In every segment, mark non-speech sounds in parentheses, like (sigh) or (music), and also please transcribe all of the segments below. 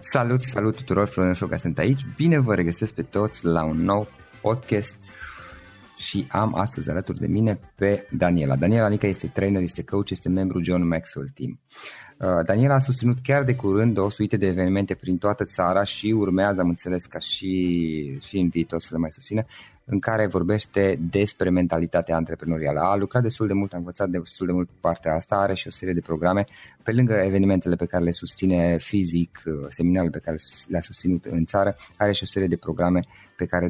Salut, salut tuturor, Florin Șoga sunt aici. Bine vă regăsesc pe toți la un nou podcast și am astăzi alături de mine pe Daniela. Daniela Nica este trainer, este coach, este membru John Maxwell Team. Uh, Daniela a susținut chiar de curând o suite de evenimente prin toată țara și urmează, am înțeles, ca și, și în viitor să le mai susțină, în care vorbește despre mentalitatea antreprenorială. A lucrat destul de mult, a învățat destul de mult partea asta, are și o serie de programe, pe lângă evenimentele pe care le susține fizic, uh, seminarele pe care le-a susținut în țară, are și o serie de programe pe care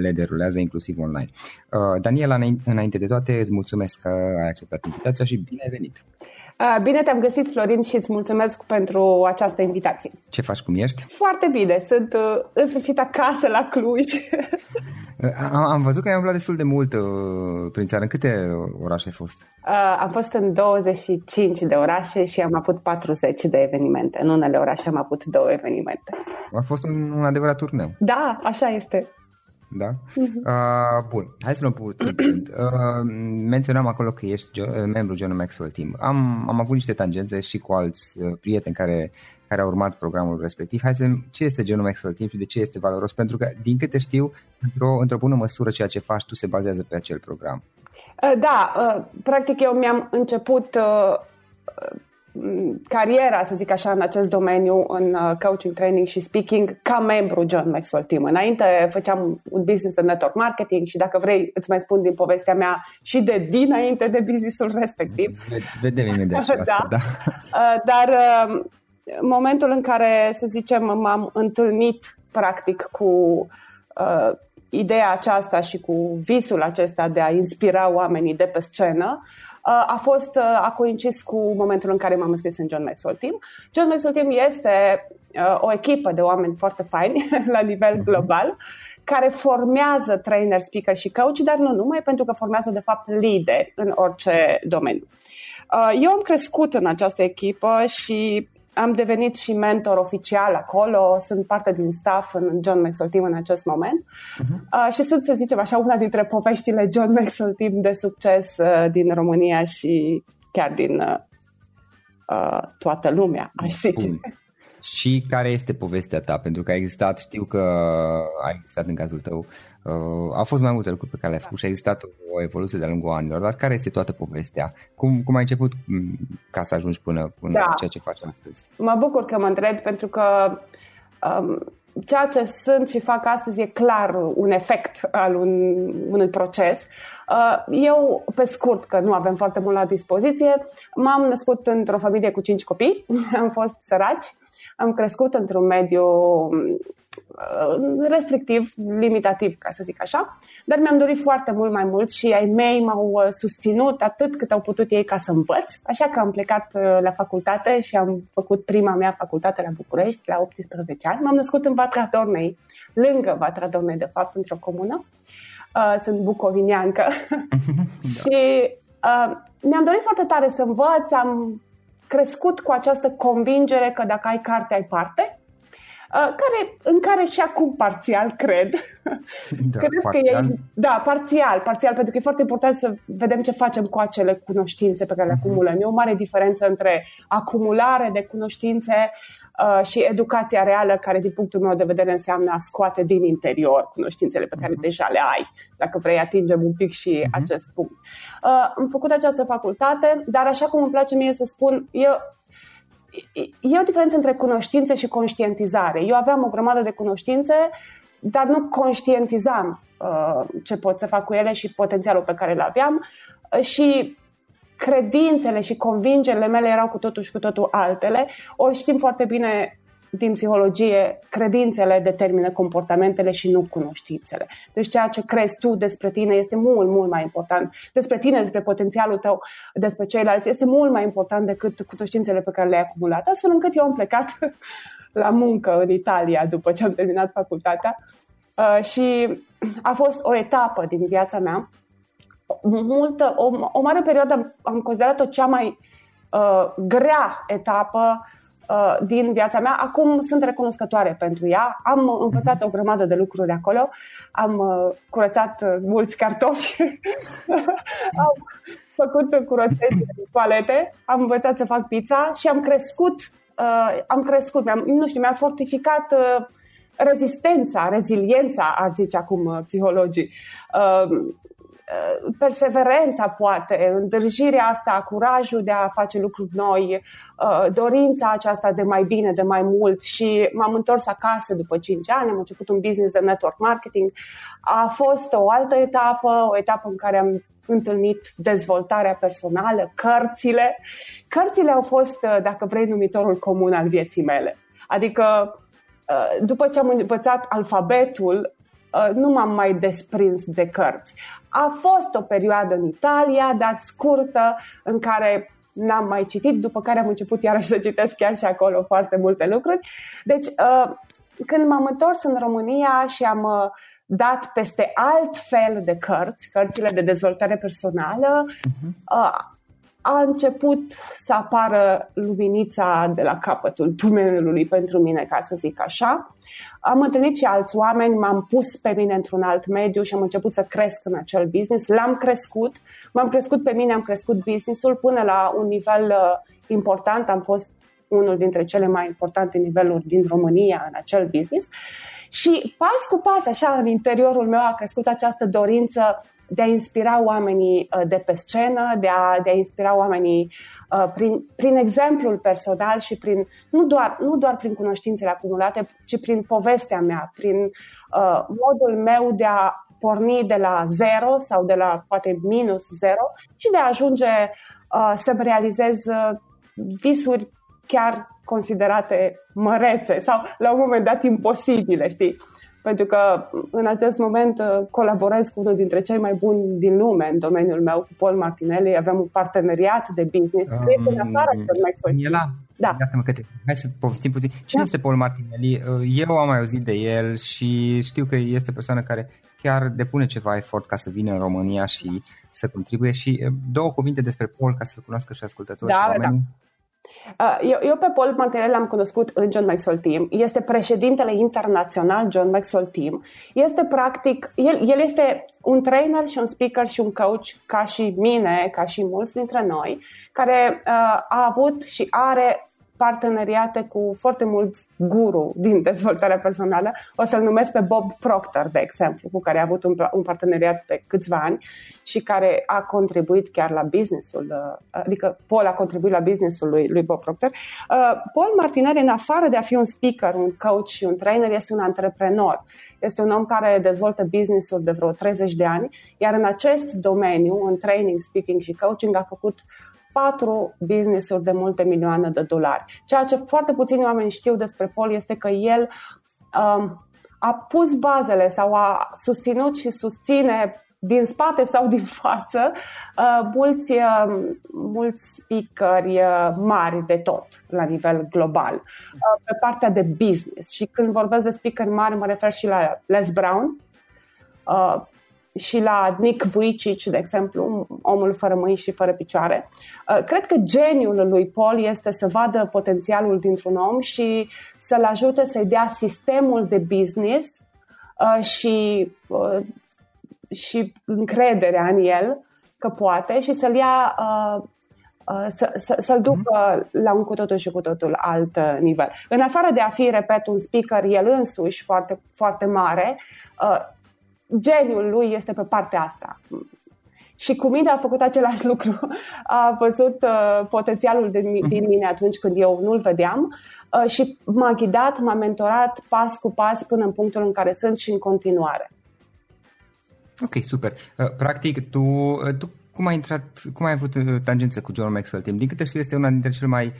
le derulează inclusiv online. Uh, Daniela, înainte de toate, îți mulțumesc că ai acceptat invitația și bine ai venit! Bine te-am găsit, Florin, și îți mulțumesc pentru această invitație. Ce faci, cum ești? Foarte bine, sunt uh, în sfârșit acasă la Cluj. (laughs) Am, am văzut că ai umblat destul de mult uh, prin țară. În câte orașe ai fost? Am fost în 25 de orașe și am avut 40 de evenimente. În unele orașe am avut două evenimente. A fost un, un adevărat turneu. Da, așa este. Da? Uh-huh. Uh, bun, hai să luăm puțin. Uh, menționam acolo că ești jo- membru John Maxwell Team. Am, am avut niște tangențe și cu alți uh, prieteni care, care a urmat programul respectiv. Hai să vedem ce este genul Maxwell Team și de ce este valoros, pentru că, din câte știu, într-o, într-o bună măsură ceea ce faci tu se bazează pe acel program. Da, practic eu mi-am început cariera, să zic așa, în acest domeniu, în uh, coaching, training și speaking, ca membru John Maxwell Team. Înainte făceam un business în network marketing și dacă vrei îți mai spun din povestea mea și de dinainte de businessul respectiv. Vedem imediat și (laughs) asta, da. da. Uh, dar uh, momentul în care, să zicem, m-am întâlnit practic cu uh, ideea aceasta și cu visul acesta de a inspira oamenii de pe scenă, Uh, a fost, uh, a coincis cu momentul în care m-am înscris în John Maxwell Team. John Maxwell Team este uh, o echipă de oameni foarte faini (laughs) la nivel mhm. global care formează trainer, speaker și coach, dar nu numai, pentru că formează de fapt lideri în orice domeniu. Eu am crescut în această echipă și am devenit și mentor oficial acolo, sunt parte din staff în John Maxwell Team în acest moment uh-huh. uh, și sunt, să zicem așa, una dintre poveștile John Maxwell Team de succes uh, din România și chiar din uh, uh toată lumea, aș zice. Bun. Și care este povestea ta? Pentru că a existat, știu că a existat în cazul tău, uh, au fost mai multe lucruri pe care le-ai făcut și a existat o evoluție de-a lungul anilor, dar care este toată povestea? Cum, cum ai început mm, ca să ajungi până, până da. ceea ce faci astăzi? Mă bucur că mă întreb pentru că um, ceea ce sunt și fac astăzi e clar un efect al un, unui proces. Uh, eu, pe scurt, că nu avem foarte mult la dispoziție, m-am născut într-o familie cu cinci copii, (laughs) am fost săraci, am crescut într-un mediu uh, restrictiv, limitativ, ca să zic așa, dar mi-am dorit foarte mult mai mult și ai mei m-au uh, susținut atât cât au putut ei ca să învăț, așa că am plecat uh, la facultate și am făcut prima mea facultate la București la 18 ani. M-am născut în Vatra Dornei, lângă Vatra Dornei, de fapt, într-o comună. sunt bucoviniancă da. (laughs) (laughs) și uh, mi-am dorit foarte tare să învăț, am crescut cu această convingere că dacă ai carte, ai parte, uh, care, în care și acum parțial cred. (laughs) Da, cred parțial. Că e, da, parțial, parțial, pentru că e foarte important să vedem ce facem cu acele cunoștințe pe care le mhm. acumulăm. E o mare diferență între acumulare de cunoștințe uh, și educația reală, care din punctul meu de vedere înseamnă a scoate din interior cunoștințele pe care uh-huh. deja le ai, dacă vrei atingem un pic și uh-huh. acest punct. Uh, am făcut această facultate, dar așa cum îmi place mie să spun, eu e o diferență între cunoștințe și conștientizare. Eu aveam o grămadă de cunoștințe, dar nu conștientizam uh, ce pot să fac cu ele și potențialul pe care îl aveam uh, și credințele și convingerile mele erau cu totul și cu totul altele. Ori știm foarte bine din psihologie, credințele determină comportamentele și nu cunoștințele. Deci ceea ce crezi tu despre tine este mult, mult mai important. Despre tine, despre potențialul tău, despre ceilalți, este mult mai important decât cunoștințele pe care le-ai acumulat. Astfel încât eu am plecat (laughs) la muncă în Italia după ce am terminat facultatea uh, și a fost o etapă din viața mea multă, o, o mare perioadă am, am considerat-o cea mai uh, grea etapă uh, din viața mea. Acum sunt recunoscătoare pentru ea. Am învățat o grămadă de lucruri acolo. Am uh, curățat uh, mulți cartofi. (laughs) am făcut curățenie de toalete. Am învățat să fac pizza și am crescut. Uh, am crescut, mi-am, nu știu, mi-am fortificat uh, rezistența, reziliența, ar zice acum uh, psihologii. Uh, Uh, perseverența poate, îndrăjirea asta, curajul de a face lucruri noi, uh, dorința aceasta de mai bine, de mai mult și m-am întors acasă după 5 ani, am început un business de network marketing. A fost o altă etapă, o etapă în care am întâlnit dezvoltarea personală, cărțile. Cărțile au fost, uh, dacă vrei, numitorul comun al vieții mele. Adică după ce am învățat alfabetul, Uh, nu m-am mai desprins de cărți. A fost o perioadă în Italia, dar scurtă, în care n-am mai citit, după care am început iarăși să citesc chiar și acolo foarte multe lucruri. Deci, uh, când m-am întors în România și am uh, dat peste alt fel de cărți, cărțile de dezvoltare personală, uh-huh a început să apară luminița de la capătul tunelului pentru mine, ca să zic așa. Am întâlnit și alți oameni, m-am pus pe mine într-un alt mediu și am început să cresc în acel business. L-am crescut, m-am crescut pe mine, am crescut businessul până la un nivel uh, important. Am fost unul dintre cele mai importante niveluri din România în acel business. Și pas cu pas, așa, în interiorul meu a crescut această dorință de a inspira oamenii uh, de pe scenă, de a, de a inspira oamenii uh, prin, prin exemplul personal și prin, nu, doar, nu doar prin cunoștințele acumulate, ci prin povestea mea, prin uh, modul meu de a porni de la zero sau de la poate minus zero și de a ajunge uh, să-mi realizez uh, visuri chiar considerate mărețe sau la un moment dat imposibile, știi? pentru că în acest moment uh, colaborez cu unul dintre cei mai buni din lume în domeniul meu, cu Paul Martinelli. Avem un parteneriat de business. Um, este în afară Daniela, da. mă că te... Hai să povestim puțin. Cine da. este Paul Martinelli? Uh, eu am mai auzit de el și știu că este o persoană care chiar depune ceva efort ca să vină în România și să contribuie. Și uh, două cuvinte despre Paul ca să-l cunoască și ascultătorii da, da. Uh, eu, eu pe Paul Martinelli l-am cunoscut în John Maxwell Team. Este președintele internațional John Maxwell Team. Este practic, el, el este un trainer și un speaker și un coach ca și mine, ca și mulți dintre noi, care uh, a avut și are parteneriate cu foarte mulți guru din dezvoltarea personală. O să-l numesc pe Bob Proctor, de exemplu, cu care a avut un, un parteneriat de câțiva ani și care a contribuit chiar la businessul, uh, adică Paul a contribuit la businessul lui, lui Bob Proctor. Uh, Paul Martinelli, în afară de a fi un speaker, un coach și un trainer, este un antreprenor. Este un om care dezvoltă businessul de vreo 30 de ani, iar în acest domeniu, în training, speaking și coaching, a făcut patru business-uri de multe milioane de dolari. Ceea ce foarte puțini oameni știu despre Paul este că el um, a pus bazele sau a susținut și susține din spate sau din față uh, mulți, uh, mulți speakeri uh, mari de tot la nivel global. Uh, pe partea de business. Și când vorbesc de speakeri mari mă refer și la Les Brown. Uh, și la Nick Vujicic, de exemplu, omul fără mâini și fără picioare. Uh, cred că geniul lui Paul este să vadă potențialul dintr-un om și să-l ajute să-i dea sistemul de business uh, și, uh, și încrederea în el că poate și să-l ia să, să, să-l ducă mm-hmm. la un cu totul și cu totul alt nivel. În afară de a fi, repet, un speaker el însuși foarte, foarte mare, geniul lui este pe partea asta. Și cu mine a făcut același (laughs) lucru. A văzut uh, potențialul din, mhm. din mine atunci când eu nu-l vedeam uh, și m-a ghidat, m-a mentorat pas cu pas până în punctul în care sunt și în continuare. Ok, super. Uh, practic, tu, uh, tu cum ai intrat, cum ai avut uh, tangență cu John Maxwell Team? Din câte știu, este una dintre cele mai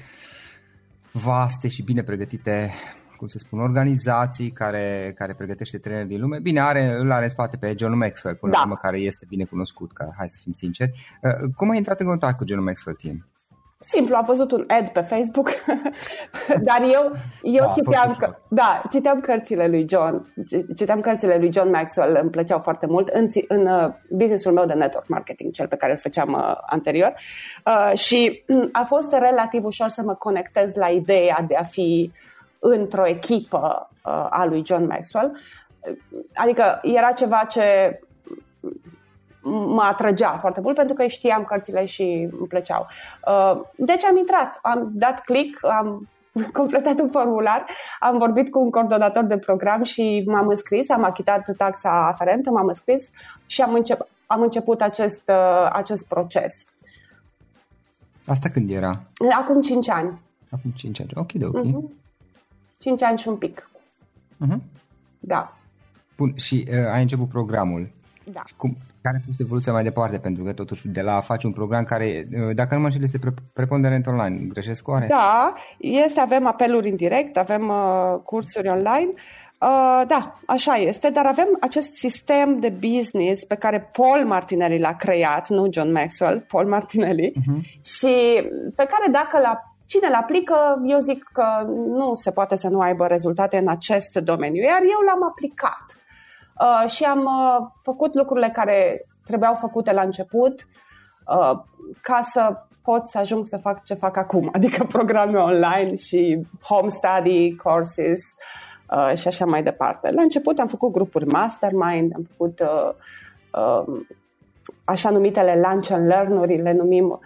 vaste și bine pregătite cum să spun, organizații care, care pregătește traineri din lume. Bine, are, îl are în spate pe John Maxwell, până da. la urmă, care este bine cunoscut, ca, hai să fim sinceri. Uh, cum ai intrat în contact cu John Maxwell Team? Simplu, am văzut un ad pe Facebook, (laughs) dar eu, eu da, citeam, că, da, citeam cărțile lui John, citeam cărțile lui John Maxwell, îmi plăceau foarte mult în, în uh, businessul meu de network marketing, cel pe care îl făceam uh, anterior uh, și a fost relativ ușor să mă conectez la ideea de a fi uh, într-o echipă uh, a lui John Maxwell. Adică era ceva ce mă atrăgea foarte mult pentru că știam cărțile și îmi plăceau. Uh, deci am intrat, am dat click, am (laughs) completat un formular, am vorbit cu un coordonator de program și m-am înscris, am achitat taxa aferentă, m-am înscris și am, încep, am început acest, uh, acest proces. Asta când era? Acum 5 ani. Acum 5 ani, ok, de ok. Uh-huh. 5 ani și un pic. Uh-huh. Da. Bun, și uh, ai început programul. Da. Cum, care a fost evoluția mai departe? Pentru că totuși de la a face un program care, uh, dacă nu mă înșel, este pre- preponderent online. Greșesc oare? Da, este, avem apeluri în direct, avem uh, cursuri online. Uh, da, așa este, dar avem acest sistem de business pe care Paul Martinelli l-a creat, nu John Maxwell, Paul Martinelli, uh-huh. și pe care dacă l-a Cine îl aplică, eu zic că nu se poate să nu aibă rezultate în acest domeniu, iar eu l-am aplicat uh, și am uh, făcut lucrurile care trebuiau făcute la început uh, ca să pot să ajung să fac ce fac acum, (laughs) adică programe online și home study courses uh, și așa mai departe. La început am făcut grupuri mastermind, am făcut uh, uh, așa numitele lunch and learn-uri, le numim, uh,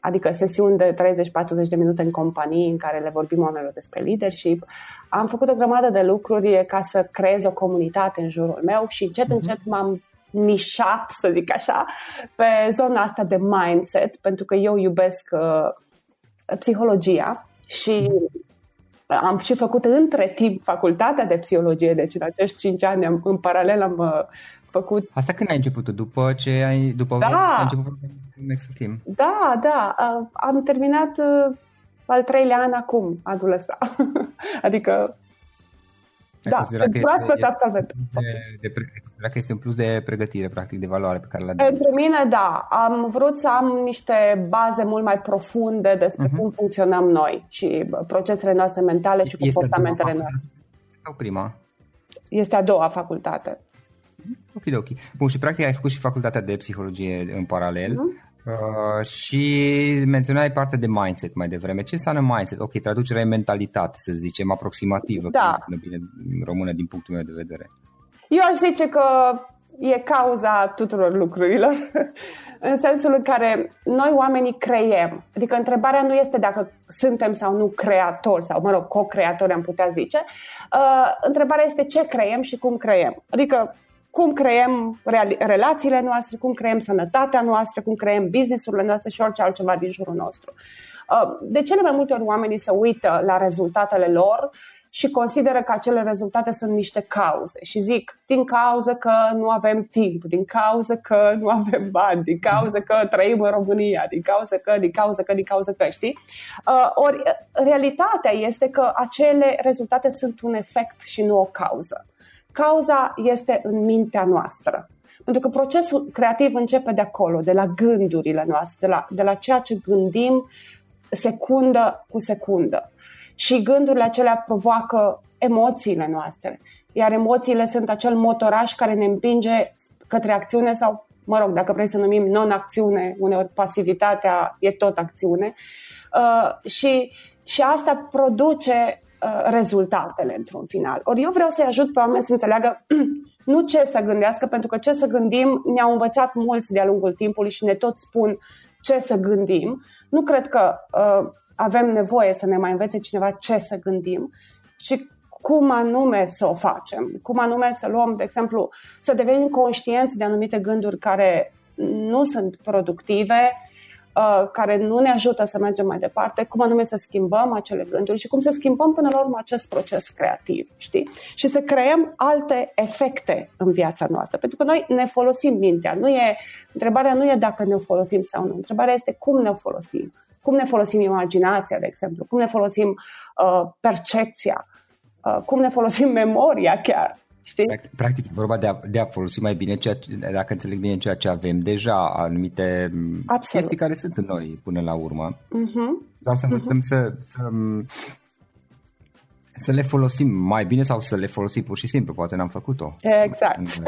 adică sesiuni de 30-40 de minute în companii în care le vorbim oamenilor despre leadership. Am făcut o grămadă de lucruri ca să creez o comunitate în jurul meu și încet, mhm. încet m-am nișat, să zic așa, pe zona asta de mindset, pentru că eu iubesc uh, psihologia și am și făcut între timp facultatea de psihologie, deci în acești 5 ani am, în paralel am uh, făcut... Asta când ai început După ce ai, după da. ai început Maxul Team? Da, da. Uh, am terminat uh, al treilea an acum, anul ăsta. (laughs) adică da, considera că este, absolvent. De, de, de, că este un plus de pregătire, practic, de valoare pe care l-a Pentru mine, da. Am vrut să am niște baze mult mai profunde despre uh-huh. cum funcționăm noi și procesele noastre mentale și este comportamentele noastre. Sau prima? Este a doua facultate. Ok, ok. Bun, și practic ai făcut și facultatea de psihologie în paralel. Uh-huh. Uh, și menționai partea de mindset mai devreme. Ce înseamnă mindset? Ok, traducerea e mentalitate, să zicem, aproximativă, da. bine română din punctul meu de vedere. Eu aș zice că e cauza tuturor lucrurilor, (laughs) în sensul în care noi oamenii creiem. Adică întrebarea nu este dacă suntem sau nu creatori, sau mă rog, co-creatori am putea zice. Uh, întrebarea este ce creiem și cum creiem. Adică cum creăm relațiile noastre, cum creăm sănătatea noastră, cum creăm businessurile noastre și orice altceva din jurul nostru. Uh, de cele mai multe ori oamenii se uită la rezultatele lor și consideră că acele rezultate sunt niște cauze și zic din cauza că nu avem timp, din cauza că nu avem bani, din cauza că trăim în România, din cauza că, din cauza că, din cauza că, știi? Uh, ori realitatea este că acele rezultate sunt un efect și nu o cauză. Cauza este în mintea noastră. Pentru că procesul creativ începe de acolo, de la gândurile noastre, de la, de la ceea ce gândim secundă cu secundă. Și gândurile acelea provoacă emoțiile noastre. Iar emoțiile sunt acel motoraș care ne împinge către acțiune sau, mă rog, dacă vrei să numim non-acțiune, uneori pasivitatea e tot acțiune. Uh, și, și asta produce Uh, rezultatele într-un final. Ori eu vreau să-i ajut pe oameni să înțeleagă (clears throat) nu ce să gândească, pentru că ce să gândim ne-au învățat mulți de-a lungul timpului și ne tot spun ce să gândim. Nu cred că uh, avem nevoie să ne mai învețe cineva ce să gândim și cum anume să o facem, cum anume să luăm, de exemplu, să devenim conștienți de anumite gânduri care nu sunt productive, Uh, care nu ne ajută să mergem mai departe, cum anume să schimbăm acele gânduri și cum să schimbăm până la urmă acest proces creativ, știi? Și să creăm alte efecte în viața noastră, pentru că noi ne folosim mintea. Nu e, întrebarea nu e dacă ne folosim sau nu, întrebarea este cum ne folosim. Cum ne folosim imaginația, de exemplu, cum ne folosim uh, percepția, uh, cum ne folosim memoria chiar. Știi? Practic, practic e vorba de a, de a folosi mai bine, ceea ce, dacă înțeleg bine ceea ce avem deja, anumite Absolut. chestii care sunt în noi până la urmă. Uh-huh. Doar să învățăm uh-huh. să, să, să le folosim mai bine sau să le folosim pur și simplu. Poate n-am făcut-o. Exact.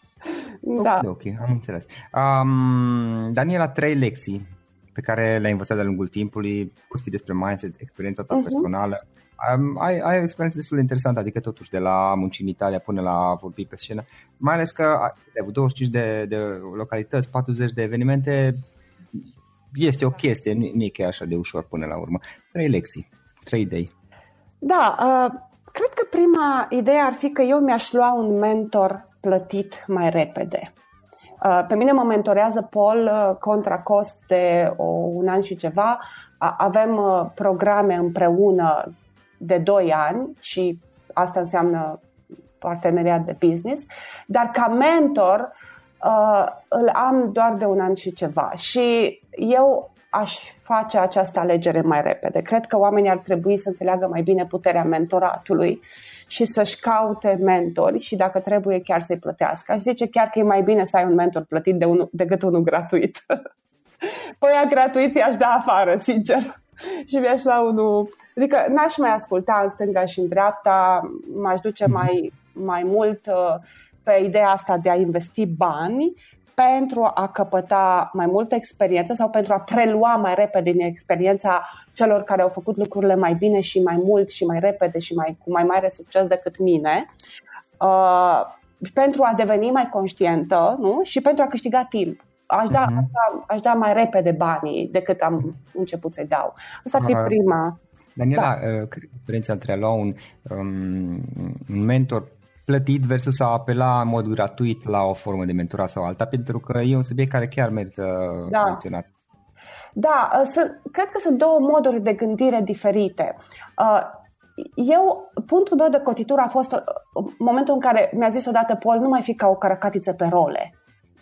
(laughs) da. Ok, ok, am înțeles. Um, Daniela, trei lecții pe care le-ai învățat de-a lungul timpului, pot fi despre mindset, experiența ta uh-huh. personală, Um, ai, ai o experiență destul de interesantă, adică totuși de la munci în Italia până la vorbi pe scenă, mai ales că ai avut 25 de, de localități, 40 de evenimente, este o chestie, nu, nu e chiar așa de ușor până la urmă. Trei lecții, trei idei. Da, uh, cred că prima idee ar fi că eu mi-aș lua un mentor plătit mai repede. Uh, pe mine mă mentorează Paul uh, contra cost de o, un an și ceva. Avem uh, programe împreună de 2 ani și asta înseamnă parteneriat de business, dar ca mentor uh, îl am doar de un an și ceva și eu aș face această alegere mai repede. Cred că oamenii ar trebui să înțeleagă mai bine puterea mentoratului și să-și caute mentori și dacă trebuie chiar să-i plătească. Aș zice chiar că e mai bine să ai un mentor plătit de unu, decât unul gratuit. (laughs) păi a gratuit i-aș da afară, sincer. (laughs) și mi-aș lua unul Adică n-aș mai asculta în stânga și în dreapta, m-aș duce mhm. mai, mai mult uh, pe ideea asta de a investi bani pentru a căpăta mai multă experiență sau pentru a prelua mai repede din experiența celor care au făcut lucrurile mai bine și mai mult și mai repede și mai, cu mai mare succes decât mine. Uh, pentru a deveni mai conștientă nu? și pentru a câștiga timp. Aș da, uh-huh. aș, da, aș da mai repede banii decât am început să-i dau. Asta ar fi uh, prima. Daniela, da. uh, care e diferența între a lua un, um, un mentor plătit versus a apela în mod gratuit la o formă de mentorat sau alta, pentru că e un subiect care chiar merită da. menționat. Da, uh, sunt, cred că sunt două moduri de gândire diferite. Uh, eu, punctul meu de cotitură a fost momentul în care mi-a zis odată Paul, nu mai fi ca o caracatiță pe role.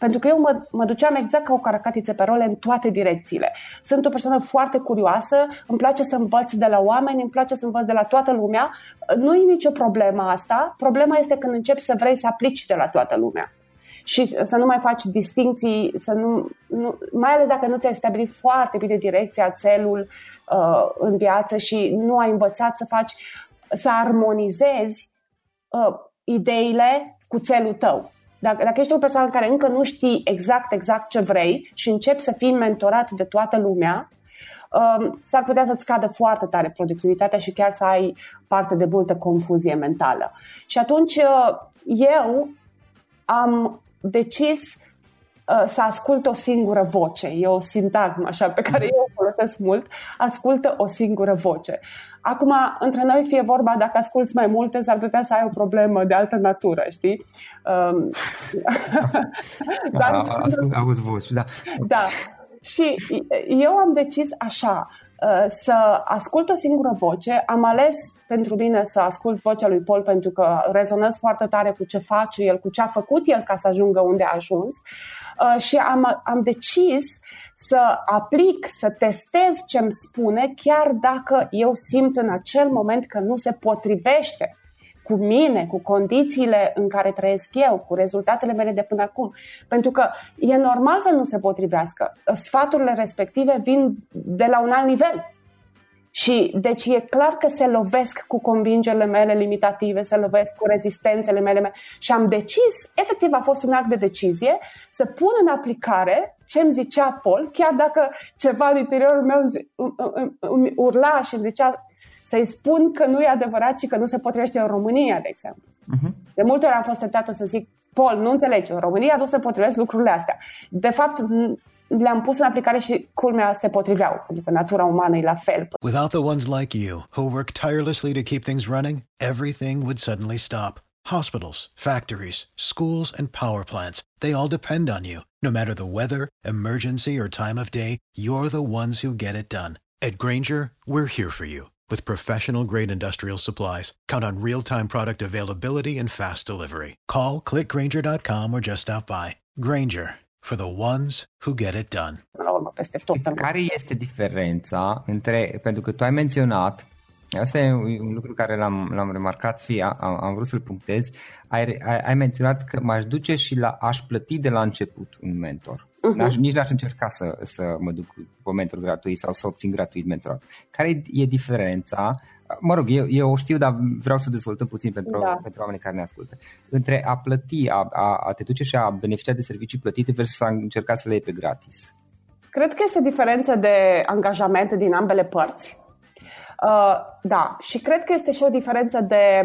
Pentru că eu mă, mă duceam exact ca o caracatiță pe role în toate direcțiile. Sunt o persoană foarte curioasă, îmi place să învăț de la oameni, îmi place să învăț de la toată lumea. Nu e nicio problemă asta. Problema este când începi să vrei să aplici de la toată lumea și să nu mai faci distinții, să nu, nu, mai ales dacă nu ți-ai stabilit foarte bine direcția, țelul uh, în viață și nu ai învățat să faci, să armonizezi uh, ideile cu țelul tău. Dacă, dacă ești o persoană care încă nu știi exact, exact ce vrei și începi să fii mentorat de toată lumea, um, s-ar putea să-ți scadă foarte tare productivitatea și chiar să ai parte de multă confuzie mentală. Și atunci uh, eu am decis uh, să ascult o singură voce. E o sintagmă așa pe care eu o folosesc mult. Ascultă o singură voce. Acum, între noi fie vorba, dacă asculți mai multe, s-ar putea să ai o problemă de altă natură, știi? Um, (laughs) Dar, auzi voci, da. Da. Și eu am decis așa, uh, să ascult o singură voce. Am ales pentru mine să ascult vocea lui Paul pentru că rezonez foarte tare cu ce face el, cu ce a făcut el ca să ajungă unde a ajuns uh, și am, am decis să aplic, să testez ce îmi spune, chiar dacă eu simt în acel moment că nu se potrivește cu mine, cu condițiile în care trăiesc eu, cu rezultatele mele de până acum. Pentru că e normal să nu se potrivească. Sfaturile respective vin de la un alt nivel. Și deci e clar că se lovesc cu convingerile mele limitative, se lovesc cu rezistențele mele și am decis, efectiv a fost un act de decizie, să pun în aplicare ce îmi zicea Paul, chiar dacă ceva în interiorul meu îmi urla și îmi zicea să-i spun că nu e adevărat și că nu se potrivește în România, de exemplu. Uh-huh. De multe ori am fost tentată să zic, Paul, nu înțelegi, în România nu se potrivesc lucrurile astea. De fapt, le-am pus în aplicare și culmea se potriveau, pentru că natura umană e la fel. Without the ones like you, who work tirelessly to keep things running, everything would suddenly stop. Hospitals, factories, schools, and power plants, they all depend on you. No matter the weather, emergency, or time of day, you're the ones who get it done. At Granger, we're here for you. With professional grade industrial supplies, count on real time product availability and fast delivery. Call clickgranger.com or just stop by. Granger for the ones who get it done. peste tot. Care este diferența între, pentru că tu ai menționat, asta e un lucru care l-am, l-am remarcat și am, am vrut să-l punctez, ai, ai, ai menționat că m-aș duce și la aș plăti de la început un mentor. Uh-huh. N-aș, nici n-aș încerca să, să mă duc cu mentor gratuit sau să obțin gratuit mentorat. Care e diferența mă rog, eu, eu o știu, dar vreau să dezvoltăm puțin pentru, da. pentru oamenii care ne ascultă. Între a plăti, a, a, a te duce și a beneficia de servicii plătite versus a încerca să le iei pe gratis. Cred că este o diferență de angajament din ambele părți. Uh, da, și cred că este și o diferență de,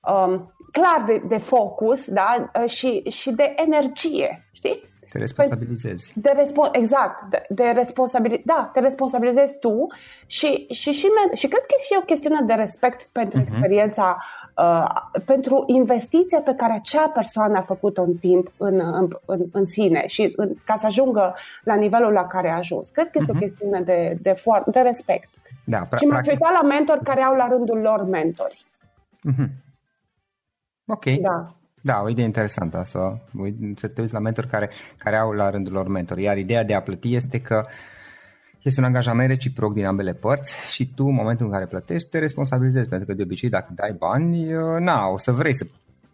um, clar, de, de focus da? Uh, și, și de energie, știi? Te responsabilizezi. De respo- exact, de, de responsabili- da, te responsabilizezi tu și, și, și, men- și cred că e și o chestiune de respect pentru uh-huh. experiența, uh, pentru investiția pe care acea persoană a făcut-o în timp în, în, în, în sine și în, ca să ajungă la nivelul la care a ajuns. Cred că este uh-huh. o mhm. chestiune de, de, for- de respect. Da, pra- și m-aș practic... uita la mentori care au la rândul lor mentori. Uh-huh. Ok. Da. Da, o idee interesantă asta. Să te uiți la mentori care, care au la rândul lor mentori. Iar ideea de a plăti este că este un angajament reciproc din ambele părți și tu, în momentul în care plătești, te responsabilizezi. Pentru că, de obicei, dacă dai bani, na, o să vrei să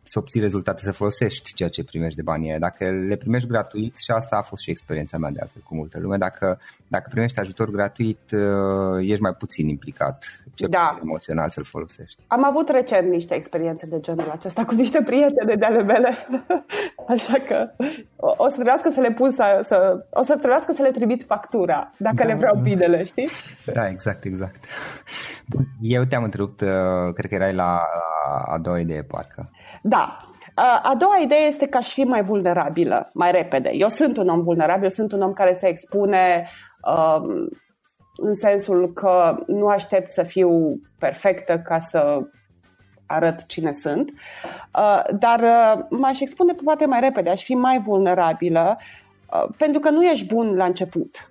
să obții rezultate, să folosești ceea ce primești de banii Dacă le primești gratuit, și asta a fost și experiența mea de altfel cu multă lume, dacă, dacă primești ajutor gratuit, uh, ești mai puțin implicat, cel da. emoțional să-l folosești. Am avut recent niște experiențe de genul acesta cu niște prietene de ale mele, (laughs) așa că o, o să trebuiască să le pun să, să, o să trebuiască să le trimit factura, dacă da. le vreau binele, știi? Da, exact, exact. Eu te-am întrerupt, uh, cred că erai la a doua idee, parcă. Da. A doua idee este că aș fi mai vulnerabilă, mai repede. Eu sunt un om vulnerabil, sunt un om care se expune um, în sensul că nu aștept să fiu perfectă ca să arăt cine sunt, uh, dar uh, m-aș expune poate mai repede, aș fi mai vulnerabilă, uh, pentru că nu ești bun la început.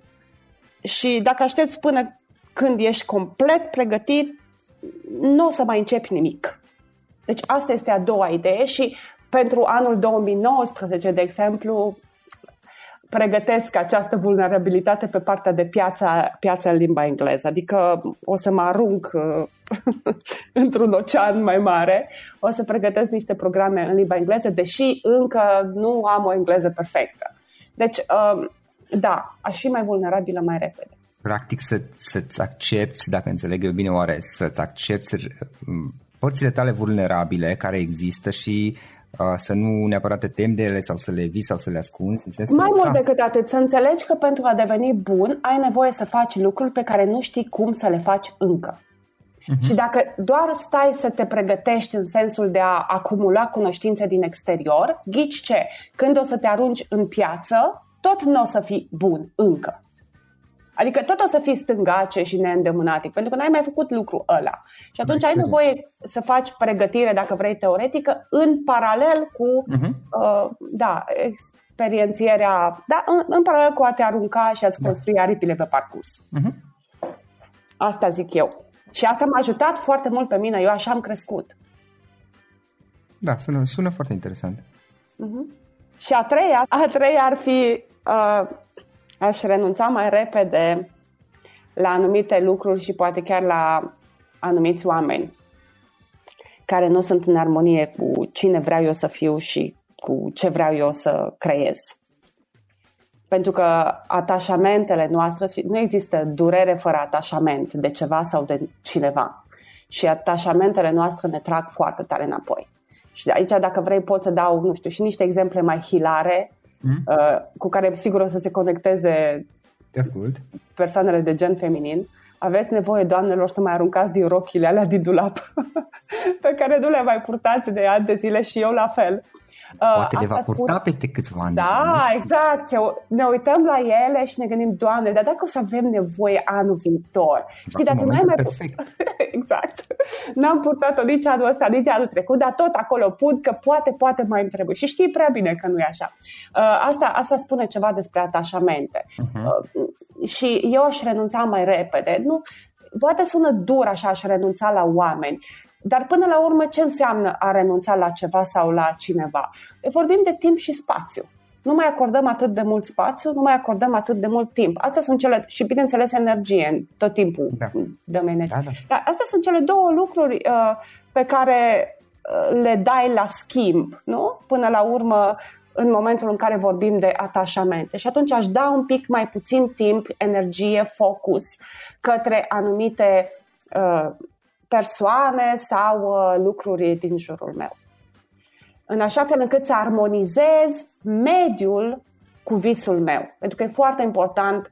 Și dacă aștepți până când ești complet pregătit, nu o să mai începi nimic. Deci asta este a doua idee și pentru anul 2019, de exemplu, pregătesc această vulnerabilitate pe partea de piața, piața în limba engleză. Adică o să mă arunc uh, (laughs) într-un ocean mai mare, o să pregătesc niște programe în limba engleză, deși încă nu am o engleză perfectă. Deci, uh, da, aș fi mai vulnerabilă mai repede. Practic să, să-ți accepti, dacă înțeleg eu bine oare, să-ți accepti uh, părțile tale vulnerabile care există și să nu neapărat te temi de ele sau să le vii sau să le ascunzi. În sensul Mai mult decât atât, să înțelegi că pentru a deveni bun ai nevoie să faci lucruri pe care nu știi cum să le faci încă. Uh-huh. Și dacă doar stai să te pregătești în sensul de a acumula cunoștințe din exterior, ghici ce? Când o să te arunci în piață, tot nu o să fii bun încă. Adică tot o să fii stângace și neîndemânatic, pentru că n-ai mai făcut lucrul ăla. Și atunci ai nevoie să faci pregătire, dacă vrei, teoretică, în paralel cu, uh-huh. uh, da, experiențierea, da, în, în paralel cu a te arunca și a-ți da. construi aripile pe parcurs. Uh-huh. Asta zic eu. Și asta m-a ajutat foarte mult pe mine, eu așa am crescut. Da, sună, sună foarte interesant. Uh-huh. Și a treia, a treia ar fi uh, aș renunța mai repede la anumite lucruri și poate chiar la anumiți oameni care nu sunt în armonie cu cine vreau eu să fiu și cu ce vreau eu să creez. Pentru că atașamentele noastre, nu există durere fără atașament de ceva sau de cineva. Și atașamentele noastre ne trag foarte tare înapoi. Și de aici, dacă vrei, pot să dau, nu știu, și niște exemple mai hilare mm? uh, cu care sigur o să se conecteze Te ascult. persoanele de gen feminin. Aveți nevoie, doamnelor, să mai aruncați din rochile alea din dulap (laughs) pe care nu le mai purtați de ani de zile și eu la fel. Uh, Poate le va purta spun... peste câțiva ani. Da, exact. Ne uităm la ele și ne gândim, Doamne, dar dacă o să avem nevoie anul viitor? Știi, dacă nu ai mai perfect. (laughs) exact. N-am purtat-o nici anul ăsta, nici anul trecut, dar tot acolo pun că poate, poate mai îmi trebuie. Și știi prea bine că nu e așa. Uh, asta, asta spune ceva despre atașamente. Uh-huh. Uh, și eu aș renunța mai repede. Nu, poate sună dur așa, aș renunța la oameni, dar până la urmă, ce înseamnă a renunța la ceva sau la cineva? Vorbim de timp și spațiu. Nu mai acordăm atât de mult spațiu, nu mai acordăm atât de mult timp. Astea sunt cele, și bineînțeles energie, tot timpul da. dăm energie. Da, da. Dar astea sunt cele două lucruri uh, pe care uh, le dai la schimb, nu? Până la urmă, în momentul în care vorbim de atașamente. Și atunci aș da un pic mai puțin timp, energie, focus către anumite uh, persoane sau uh, lucruri din jurul meu. În așa fel încât să armonizez mediul cu visul meu. Pentru că e foarte important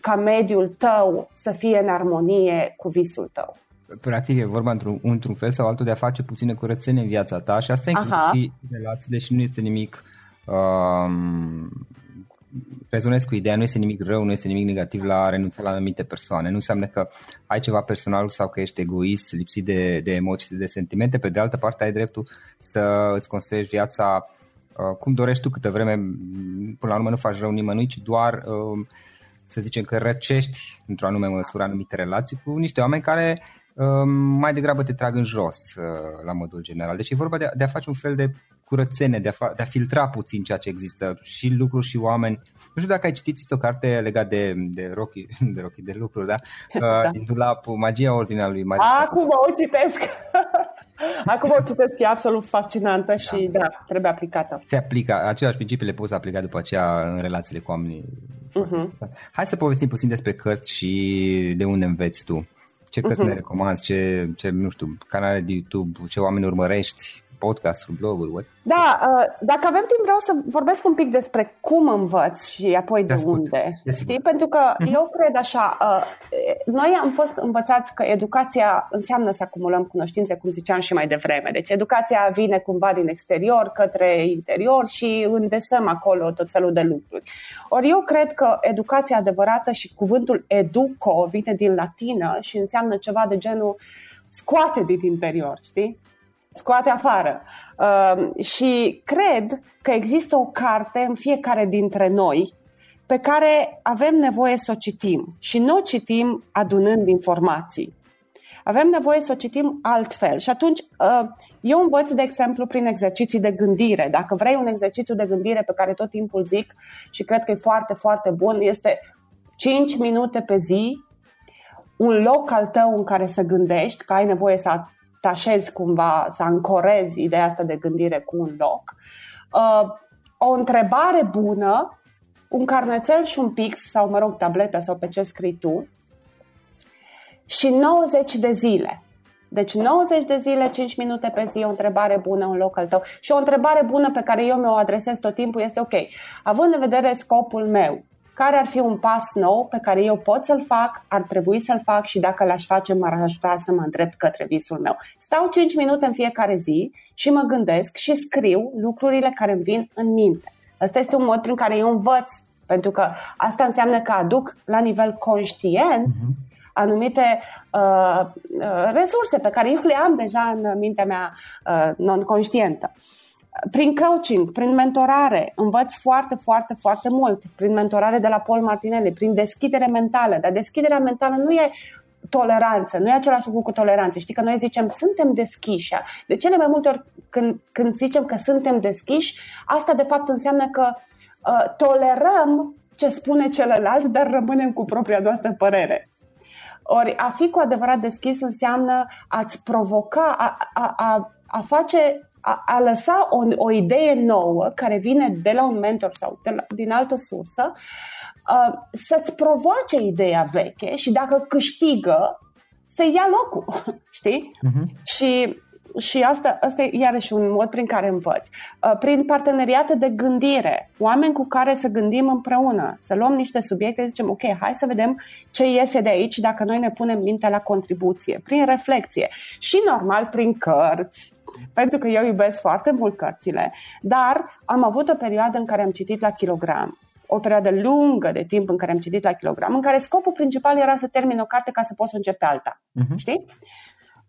ca mediul tău să fie în armonie cu visul tău. Practic e vorba într-un, într-un fel sau altul de a face puține curățenie în viața ta și asta include relațiile și nu este nimic um, rezonez cu ideea, nu este nimic rău, nu este nimic negativ la a renunța la anumite persoane. Nu înseamnă că ai ceva personal sau că ești egoist, lipsit de, de emoții, de sentimente. Pe de altă parte, ai dreptul să îți construiești viața uh, cum dorești tu câtă vreme. Până la urmă nu faci rău nimănui, ci doar uh, să zicem că răcești într-o anume măsură anumite relații cu niște oameni care uh, mai degrabă te trag în jos uh, la modul general. Deci e vorba de, de a face un fel de curățenie, de a, fa- de a filtra puțin ceea ce există și lucruri și oameni. Nu știu dacă ai citit o carte legată de, de Rocky, (laughs) de Rocky, de lucruri, da? (laughs) da. Din dulap, Magia Ordinalului. Magia. Acum o citesc! (laughs) Acum o citesc, e absolut fascinantă și da, da trebuie aplicată. Se aplică, aceleași principii le poți aplica după aceea în relațiile cu oamenii. Uh-huh. Hai să povestim puțin despre cărți și de unde înveți tu. Ce cărți uh-huh. ne recomanzi, ce, ce, nu știu, canale de YouTube, ce oameni urmărești, podcasturi, bloguri? Da, uh, dacă avem timp vreau să vorbesc un pic despre cum învăț și apoi de, de unde. De Știi? Pentru că uh-huh. eu cred așa, uh, noi am fost învățați că educația înseamnă să acumulăm cunoștințe, cum ziceam și mai devreme. Deci educația vine cumva din exterior către interior și îndesăm acolo tot felul de lucruri. Ori eu cred că educația adevărată și cuvântul educo vine din latină și înseamnă ceva de genul scoate din interior, știi? Scoate afară. Uh, și cred că există o carte în fiecare dintre noi pe care avem nevoie să o citim. Și nu o citim adunând informații. Avem nevoie să o citim altfel. Și atunci, uh, eu învăț, de exemplu, prin exerciții de gândire. Dacă vrei un exercițiu de gândire pe care tot timpul zic și cred că e foarte, foarte bun, este 5 minute pe zi un loc al tău în care să gândești, că ai nevoie să atașezi cumva, să ancorezi ideea asta de gândire cu un loc. Uh, o întrebare bună, un carnețel și un pix, sau mă rog, tableta sau pe ce scrii tu, și 90 de zile. Deci 90 de zile, 5 minute pe zi, o întrebare bună, un loc al tău. Și o întrebare bună pe care eu mi-o adresez tot timpul este ok, având în vedere scopul meu, care ar fi un pas nou pe care eu pot să-l fac, ar trebui să-l fac și dacă l-aș face m-ar ajuta să mă îndrept către visul meu. Stau 5 minute în fiecare zi și mă gândesc și scriu lucrurile care îmi vin în minte. Asta este un mod prin care eu învăț, pentru că asta înseamnă că aduc la nivel conștient uh-huh anumite uh, uh, resurse pe care eu le am deja în mintea mea uh, non-conștientă prin coaching, prin mentorare, învăț foarte, foarte, foarte mult. Prin mentorare de la Paul Martinelli, prin deschidere mentală. Dar deschiderea mentală nu e toleranță, nu e același lucru cu toleranță. Știi că noi zicem suntem deschiși. De cele mai multe ori când, când zicem că suntem deschiși, asta de fapt înseamnă că uh, tolerăm ce spune celălalt, dar rămânem cu propria noastră părere. Ori a fi cu adevărat deschis înseamnă a-ți provoca, a, a, a, a face a, a lăsa o, o idee nouă care vine de la un mentor sau de la, din altă sursă, uh, să-ți provoace ideea veche și dacă câștigă, să ia locul, (laughs) știi? Uh-huh. Și și asta, asta e iarăși un mod prin care învăț. Uh, prin parteneriate de gândire, oameni cu care să gândim împreună, să luăm niște subiecte, zicem, ok, hai să vedem ce iese de aici dacă noi ne punem mintea la contribuție, prin reflexie și normal prin cărți, pentru că eu iubesc foarte mult cărțile, dar am avut o perioadă în care am citit la kilogram o perioadă lungă de timp în care am citit la kilogram, în care scopul principal era să termin o carte ca să pot să încep pe alta. Uh-huh. Știi?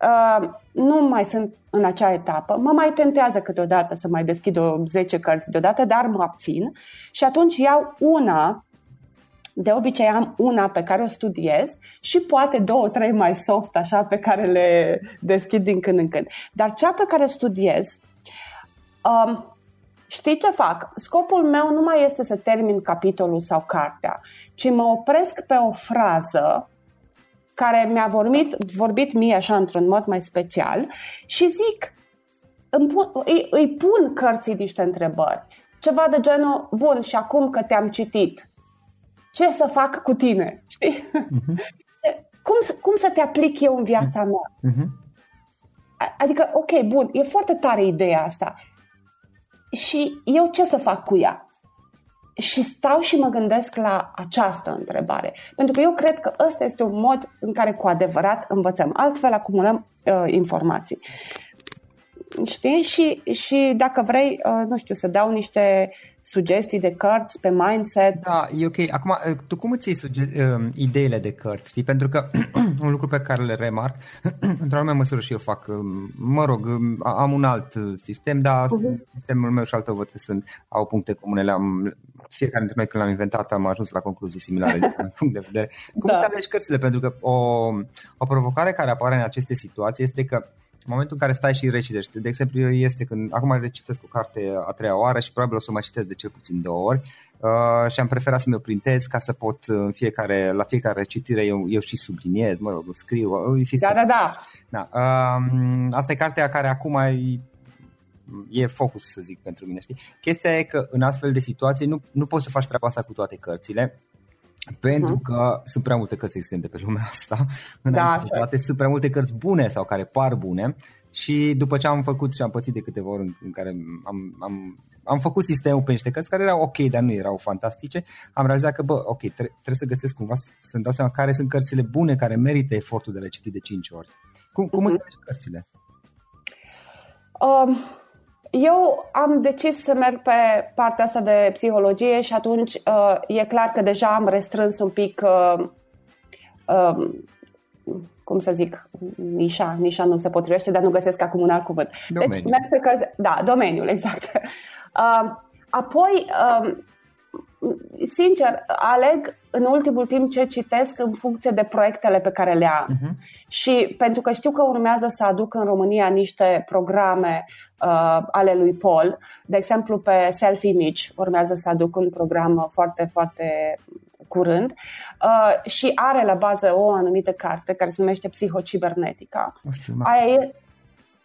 Uh, nu mai sunt în acea etapă. Mă mai tentează câteodată să mai deschid o 10 cărți deodată, dar mă abțin și atunci iau una de obicei am una pe care o studiez și poate două, trei mai soft, așa, pe care le deschid din când în când. Dar cea pe care o studiez, um, știi ce fac? Scopul meu nu mai este să termin capitolul sau cartea, ci mă opresc pe o frază care mi-a vorbit, vorbit mie așa într-un mod mai special și zic, îmi pun, îi, îi pun cărții niște întrebări. Ceva de genul, bun, și acum că te-am citit, ce să fac cu tine, știi? Uh-huh. (laughs) cum, cum să te aplic eu în viața mea? Uh-huh. Adică, ok, bun, e foarte tare ideea asta. Și eu ce să fac cu ea? Și stau și mă gândesc la această întrebare. Pentru că eu cred că ăsta este un mod în care cu adevărat învățăm. Altfel acumulăm uh, informații. Știi? Și, și dacă vrei, uh, nu știu, să dau niște sugestii de cărți pe mindset. Da, e ok. Acum, uh, tu cum îți iei suge- uh, ideile de cărți? Știi? Pentru că (clears throat) un lucru pe care le remarc, (clears throat) într-o anume măsură și eu fac, mă rog, am un alt sistem, dar uh-huh. sistemul meu și al tău văd că sunt, au puncte comune, le-am, fiecare dintre noi când l-am inventat am ajuns la concluzii similare (laughs) din punct de vedere. Cum da. îți alegi cărțile? Pentru că o, o provocare care apare în aceste situații este că în momentul în care stai și recitești, de exemplu este când acum recitesc o carte a treia oară și probabil o să o mai citesc de cel puțin două ori uh, și am preferat să mi-o printez ca să pot în fiecare, la fiecare recitire eu, eu și subliniez, mă rog, scriu. Uh, da, da, da. da uh, asta e cartea care acum e, e focus, să zic, pentru mine, știi? Chestia e că în astfel de situații nu, nu poți să faci treaba asta cu toate cărțile pentru uh-huh. că sunt prea multe cărți existente pe lumea asta. Da, toate sunt prea multe cărți bune sau care par bune și după ce am făcut și am pățit de câteva ori în, în care am, am, am făcut sistemul pe niște cărți care erau ok, dar nu erau fantastice, am realizat că, bă, ok, tre- trebuie să găsesc cumva să-mi dau seama care sunt cărțile bune care merită efortul de le citi de 5 ori. Cum, cum uh-huh. îți cărțile? Um, eu am decis să merg pe partea asta de psihologie și atunci uh, e clar că deja am restrâns un pic uh, uh, cum să zic, nișa, nișa nu se potrivește, dar nu găsesc acum un alt cuvânt. Deci, domeniul. Deci merg pe cărți, da, domeniul, exact. (laughs) Uh, apoi, uh, sincer, aleg în ultimul timp ce citesc în funcție de proiectele pe care le am. Uh-huh. Și pentru că știu că urmează să aduc în România niște programe uh, ale lui Paul, de exemplu pe Self-Image urmează să aduc un program foarte, foarte curând uh, și are la bază o anumită carte care se numește Psihocibernetica. Aia e,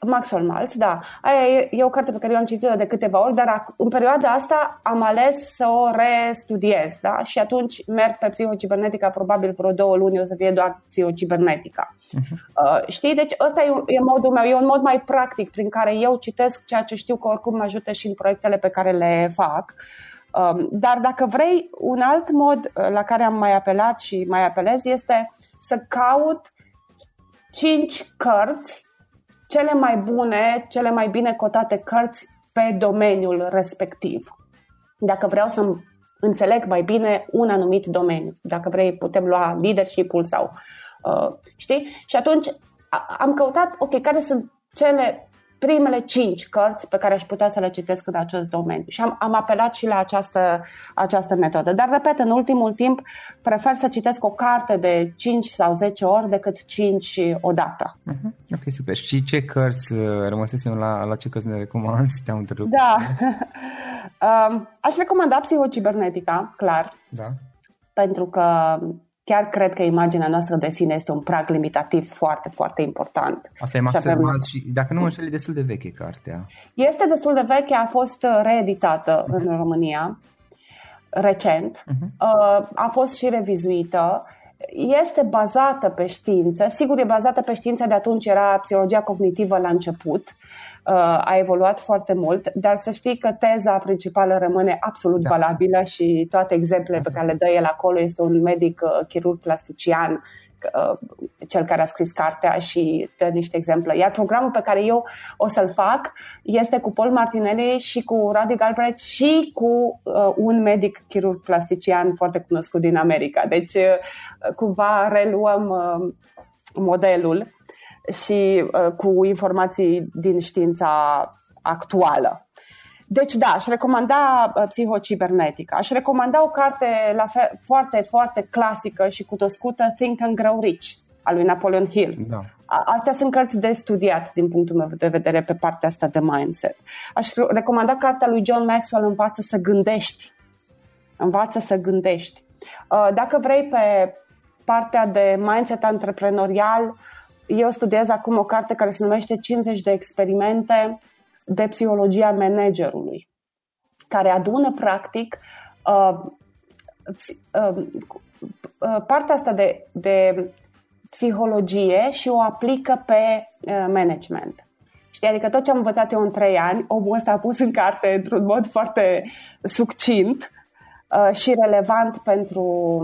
Maxwell Maltz, da. Aia e, e o carte pe care eu am citit-o de câteva ori, dar în perioada asta am ales să o restudiez, da? Și atunci merg pe psihocibernetica, probabil vreo două luni o să fie doar psihocibernetica. Uh-huh. Uh, știi? Deci ăsta e, e modul meu, e un mod mai practic prin care eu citesc ceea ce știu că oricum mă ajută și în proiectele pe care le fac. Um, dar dacă vrei, un alt mod uh, la care am mai apelat și mai apelez este să caut cinci cărți cele mai bune, cele mai bine cotate cărți pe domeniul respectiv. Dacă vreau să înțeleg mai bine un anumit domeniu, dacă vrei, putem lua leadership-ul sau uh, știi? Și atunci am căutat, ok, care sunt cele primele cinci cărți pe care aș putea să le citesc în acest domeniu. Și am, am apelat și la această, această metodă. Dar, repet, în ultimul timp prefer să citesc o carte de 5 sau 10 ori decât 5 odată. Uh-huh. Ok, super. Și ce cărți uh, rămăsesem la, la ce cărți ne recomanzi? Te-am întrerupt. Da. (laughs) um, aș recomanda Psihocibernetica, clar. Da. Pentru că chiar cred că imaginea noastră de sine este un prag limitativ foarte, foarte important. Asta e Maxwell avem... și dacă nu mă înșel, e destul de veche cartea. Este destul de veche, a fost uh, reeditată uh-huh. în România recent, uh-huh. a fost și revizuită, este bazată pe știință, sigur e bazată pe știință, de atunci era psihologia cognitivă la început, Uh, a evoluat foarte mult, dar să știi că teza principală rămâne absolut da. valabilă și toate exemplele pe care le dă el acolo este un medic uh, chirurg plastician uh, cel care a scris cartea și dă niște exemple. Iar programul pe care eu o să-l fac este cu Paul Martinelli și cu Radi Galbraith și cu uh, un medic chirurg plastician foarte cunoscut din America. Deci, uh, cumva reluăm uh, modelul și uh, cu informații din știința actuală. Deci da, aș recomanda uh, Psihocibernetica. Aș recomanda o carte la fel, foarte, foarte clasică și cunoscută, Think and Grow Rich, a lui Napoleon Hill. Da. Astea sunt cărți de studiat din punctul meu de vedere pe partea asta de mindset. Aș recomanda cartea lui John Maxwell, Învață să gândești. Învață să gândești. Uh, dacă vrei pe partea de mindset antreprenorial, eu studiez acum o carte care se numește 50 de experimente de psihologia managerului, care adună practic uh, uh, uh, partea asta de, de psihologie și o aplică pe uh, management. Știi, adică tot ce am învățat eu în trei ani, omul ăsta a pus în carte într-un mod foarte succint uh, și relevant pentru,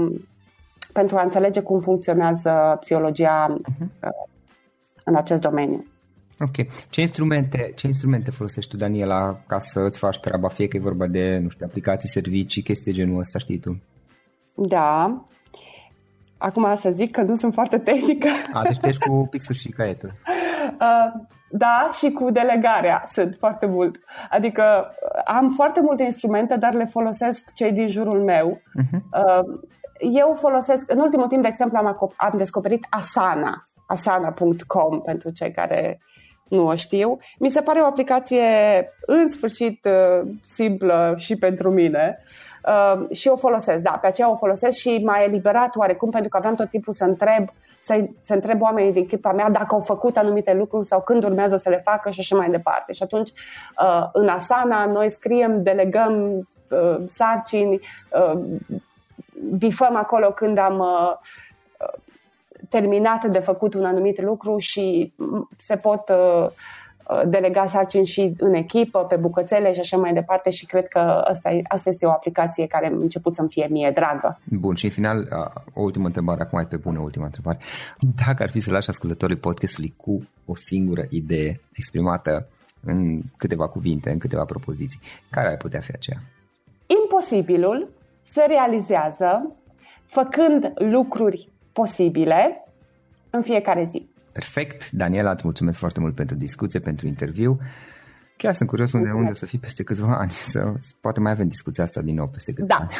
pentru a înțelege cum funcționează psihologia uh, în acest domeniu. Ok. Ce instrumente, ce instrumente folosești tu, Daniela, ca să îți faci treaba, fie că e vorba de, nu știu, aplicații, servicii, chestii de genul ăsta, știi tu? Da. Acum să zic că nu sunt foarte tehnică. A, deci ești cu pixul și caietul. (laughs) Uh, da, și cu delegarea sunt foarte mult. Adică uh, am foarte multe instrumente, dar le folosesc cei din jurul meu. Uh-huh. Uh, eu folosesc, în ultimul timp, de exemplu, am, am descoperit Asana asana.com pentru cei care nu o știu. Mi se pare o aplicație în sfârșit uh, simplă și pentru mine uh, și o folosesc, da, pe aceea o folosesc și m-a eliberat oarecum pentru că aveam tot timpul să întreb să, să întreb oamenii din echipa mea dacă au făcut anumite lucruri sau când urmează să le facă și așa mai departe. Și atunci, uh, în Asana, noi scriem, delegăm sarcini, bifăm acolo când am terminat de făcut un anumit lucru și se pot uh, uh, delega sarcini și în echipă, pe bucățele și așa mai departe și cred că asta, asta este o aplicație care a început să-mi fie mie dragă. Bun, și în final, o ultimă întrebare, acum mai pe bună ultima întrebare. Dacă ar fi să lași ascultătorii podcastului cu o singură idee exprimată în câteva cuvinte, în câteva propoziții, care ar putea fi aceea? Imposibilul se realizează făcând lucruri posibile în fiecare zi. Perfect. Daniela, îți mulțumesc foarte mult pentru discuție, pentru interviu. Chiar sunt curios unde, unde o să fii peste câțiva (laughs) ani. Să, poate mai avem discuția asta din nou peste câțiva da. ani.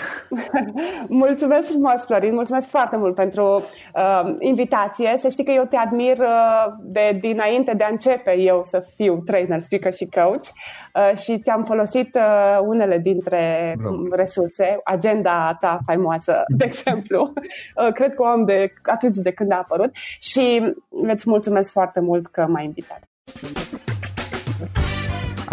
(laughs) mulțumesc frumos, Florin. Mulțumesc foarte mult pentru uh, invitație. Să știi că eu te admir uh, de dinainte de a începe eu să fiu trainer, speaker și coach. Uh, și ți-am folosit uh, unele dintre Bro. resurse, agenda ta faimoasă, (laughs) de exemplu. Uh, cred că o am de atunci de când a apărut și îți mulțumesc foarte mult că m-ai invitat.